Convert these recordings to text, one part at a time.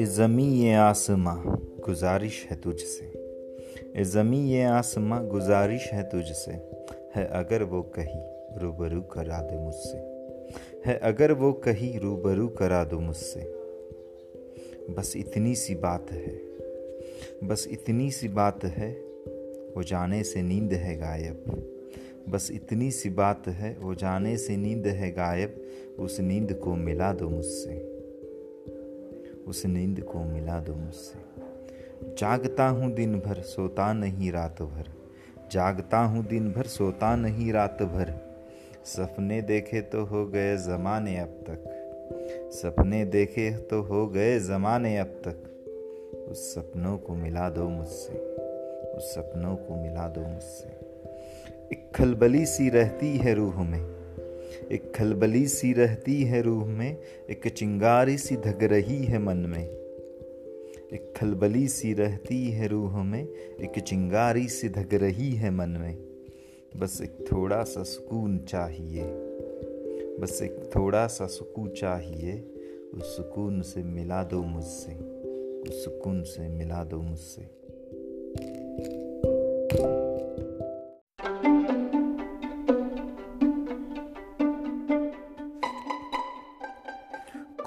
ए ज़मी ये आसमां, गुजारिश है तुझसे। ए ज़मी ये आसमां, गुजारिश है तुझसे। है अगर वो कही, रूबरू करा दे मुझसे। है अगर वो कही, रूबरू करा दो मुझसे। बस इतनी सी बात है। बस इतनी सी बात है, वो जाने से नींद है गायब। बस इतनी सी बात है, वो जाने से नींद है गायब। उस नींद को मिला दो मुझसे। उस नींद को मिला दो मुझसे। जागता हूँ दिन भर सोता नहीं रात भर जागता हूँ दिन भर सोता नहीं रात भर सपने देखे तो हो गए ज़माने अब तक। सपने देखे तो हो गए ज़माने अब तक। उस सपनों को मिला दो मुझसे। उस सपनों को मिला दो मुझसे। एक खलबली सी रहती है रूह में। एक खलबली सी रहती है रूह में, एक चिंगारी सी धग रही है मन में। एक खलबली सी रहती है रूह में, एक चिंगारी सी धग रही है मन में। बस एक थोड़ा सा सुकून चाहिए, बस एक थोड़ा सा सुकून चाहिए, उस सुकून से मिला दो मुझसे, उस सुकून से मिला दो मुझसे।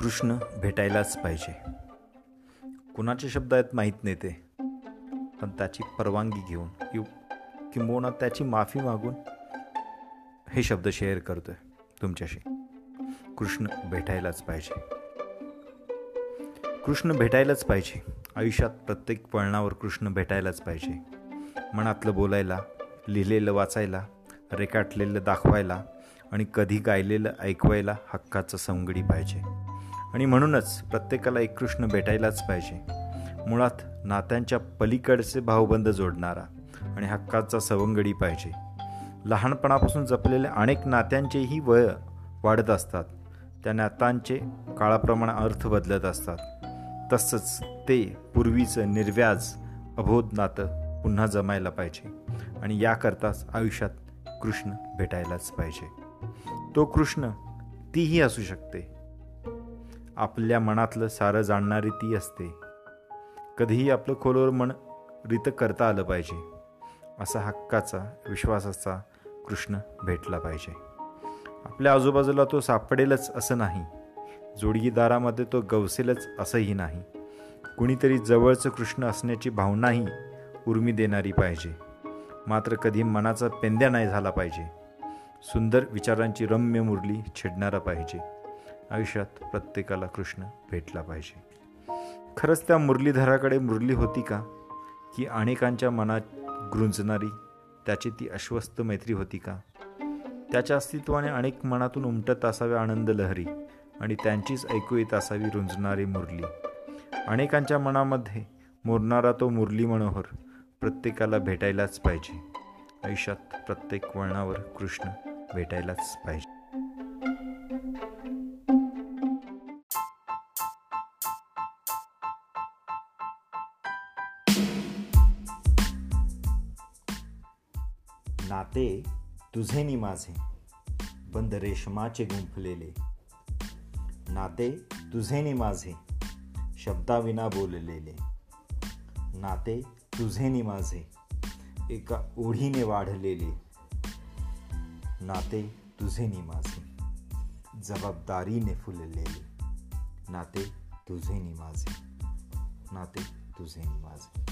कृष्ण भेटायलाच पाहिजे. कुणाचे शब्द आहेत माहीत नाही ते. पण त्याची परवानगी घेऊन किंवा किंबहुना त्याची माफी मागून हे शब्द शेअर करतोय तुमच्याशी. कृष्ण भेटायलाच पाहिजे. कृष्ण भेटायलाच पाहिजे. आयुष्यात प्रत्येक पळणावर कृष्ण भेटायलाच पाहिजे. मनातलं बोलायला लिहिलेलं वाचायला रेखाटलेलं दाखवायला आणि कधी गायलेलं ऐकवायला हक्काचं संगडी पाहिजे. आणि म्हणूनच प्रत्येकाला एक कृष्ण भेटायलाच पाहिजे. मुळात नात्यांच्या पलीकडचे भावबंध जोडणारा आणि हक्काचा सवंगडी पाहिजे. लहानपणापासून जपलेल्या अनेक नात्यांचेही वय वाढत असतात. त्या नात्यांचे काळाप्रमाणे अर्थ बदलत असतात. तसंच ते पूर्वीचं निर्व्याज अबोध नातं पुन्हा जमायला पाहिजे आणि याकरताच आयुष्यात कृष्ण भेटायलाच पाहिजे. तो कृष्ण तीही असू शकते. आपल्या मनातलं सारं जाणणारी ती असते. कधीही आपलं खोलवर मन रित करता आलं पाहिजे. असा हक्काचा विश्वासाचा कृष्ण भेटला पाहिजे. आपल्या आजूबाजूला तो सापडेलच असं नाही. जोडगीदारामध्ये तो गवसेलच असंही नाही. कुणीतरी जवळचं कृष्ण असण्याची भावनाही उर्मी देणारी पाहिजे. मात्र कधी मनाचा पेंद्या नाही झाला पाहिजे. सुंदर विचारांची रम्य मुरली छेडणारा पाहिजे. आयुष्यात प्रत्येकाला कृष्ण भेटला पाहिजे. खरंच त्या मुरलीधराकडे मुरली होती का? की अनेकांच्या मनात गुंजणारी त्याची ती अश्वस्त मैत्री होती का? त्याच्या अस्तित्वाने अनेक मनातून उमटत असाव्या आनंद लहरी आणि त्यांचीच ऐकू येत असावी रुंजणारी मुरली. अनेकांच्या मनामध्ये मुरणारा तो मुरली मनोहर प्रत्येकाला भेटायलाच पाहिजे. आयुष्यात प्रत्येक वळणावर कृष्ण भेटायलाच पाहिजे. नाते तुझे नि माझे बंद रेशमाचे गुंफलेले. नाते तुझे नि माझे शब्दाविना बोललेले. नाते तुझे नि माझे एका ओढीने वाढलेले. नाते तुझे नि माझे जबाबदारीने फुललेले. नाते तुझे नि माझे नाते तुझे नि माझे.